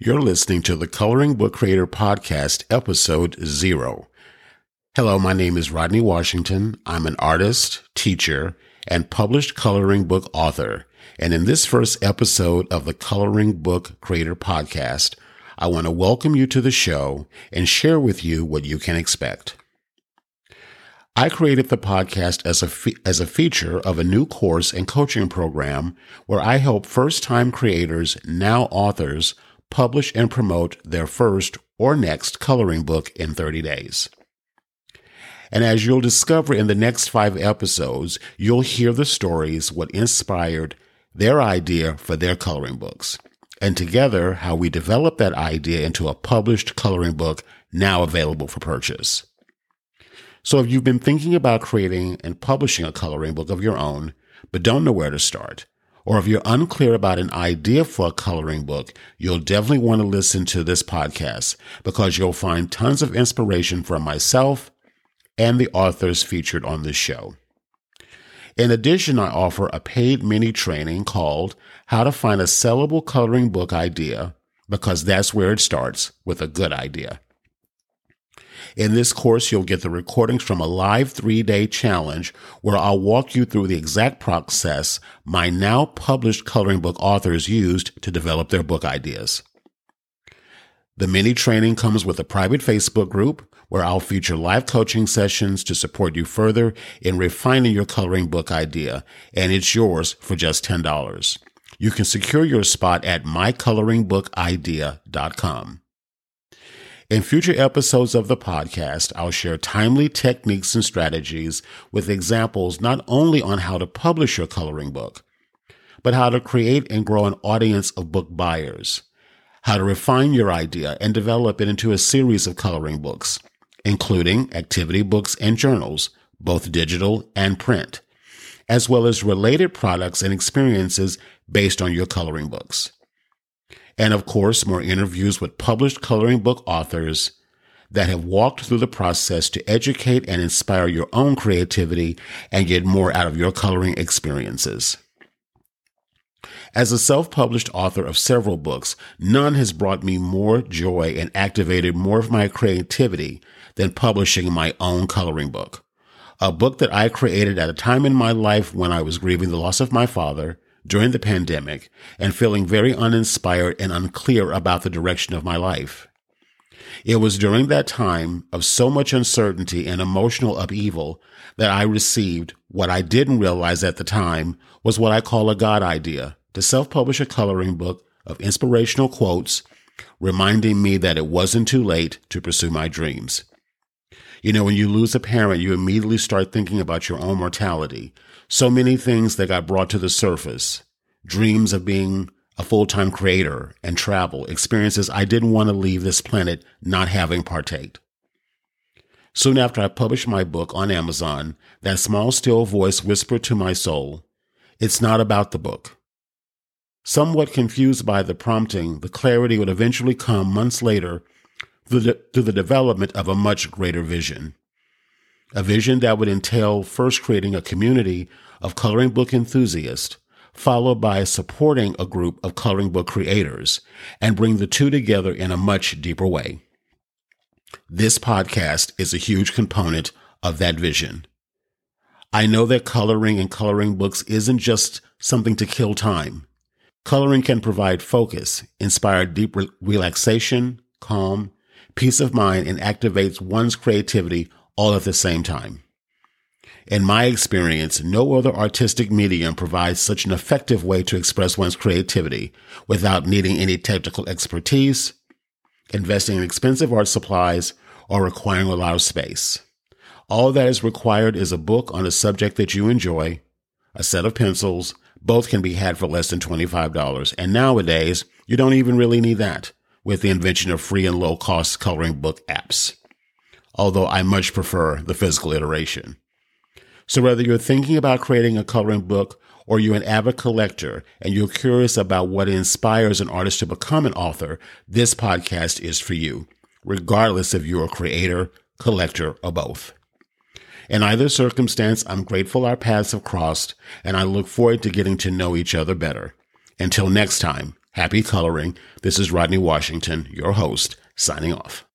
You're listening to the Coloring Book Creator Podcast, Episode Zero. Hello, my name is Rodney Washington. I'm an artist, teacher, and published coloring book author. And in this first episode of the Coloring Book Creator Podcast, I want to welcome you to the show and share with you what you can expect. I created the podcast as a, fe- as a feature of a new course and coaching program where I help first time creators, now authors, publish and promote their first or next coloring book in 30 days. And as you'll discover in the next five episodes, you'll hear the stories what inspired their idea for their coloring books. And together, how we developed that idea into a published coloring book now available for purchase. So if you've been thinking about creating and publishing a coloring book of your own, but don't know where to start, or if you're unclear about an idea for a coloring book, you'll definitely want to listen to this podcast because you'll find tons of inspiration from myself and the authors featured on this show. In addition, I offer a paid mini training called How to Find a Sellable Coloring Book Idea because that's where it starts with a good idea. In this course, you'll get the recordings from a live three day challenge where I'll walk you through the exact process my now published coloring book authors used to develop their book ideas. The mini training comes with a private Facebook group where I'll feature live coaching sessions to support you further in refining your coloring book idea, and it's yours for just $10. You can secure your spot at mycoloringbookidea.com. In future episodes of the podcast, I'll share timely techniques and strategies with examples not only on how to publish your coloring book, but how to create and grow an audience of book buyers, how to refine your idea and develop it into a series of coloring books, including activity books and journals, both digital and print, as well as related products and experiences based on your coloring books and of course, more interviews with published coloring book authors that have walked through the process to educate and inspire your own creativity and get more out of your coloring experiences. As a self published author of several books, none has brought me more joy and activated more of my creativity than publishing my own coloring book. A book that I created at a time in my life when I was grieving the loss of my father during the pandemic and feeling very uninspired and unclear about the direction of my life. It was during that time of so much uncertainty and emotional upheaval that I received what I didn't realize at the time was what I call a God idea to self publish a coloring book of inspirational quotes, reminding me that it wasn't too late to pursue my dreams. You know, when you lose a parent, you immediately start thinking about your own mortality. So many things that got brought to the surface dreams of being a full time creator and travel, experiences I didn't want to leave this planet not having partaked. Soon after I published my book on Amazon, that small, still voice whispered to my soul, It's not about the book. Somewhat confused by the prompting, the clarity would eventually come months later the, through the development of a much greater vision. A vision that would entail first creating a community of coloring book enthusiasts, followed by supporting a group of coloring book creators, and bring the two together in a much deeper way. This podcast is a huge component of that vision. I know that coloring and coloring books isn't just something to kill time. Coloring can provide focus, inspire deep re- relaxation, calm, peace of mind, and activates one's creativity all at the same time. In my experience, no other artistic medium provides such an effective way to express one's creativity without needing any technical expertise, investing in expensive art supplies, or requiring a lot of space. All that is required is a book on a subject that you enjoy, a set of pencils, both can be had for less than $25. And nowadays, you don't even really need that with the invention of free and low cost coloring book apps. Although I much prefer the physical iteration. So whether you're thinking about creating a coloring book or you're an avid collector and you're curious about what inspires an artist to become an author, this podcast is for you, regardless if you're a creator, collector, or both. In either circumstance, I'm grateful our paths have crossed and I look forward to getting to know each other better. Until next time, Happy coloring. This is Rodney Washington, your host, signing off.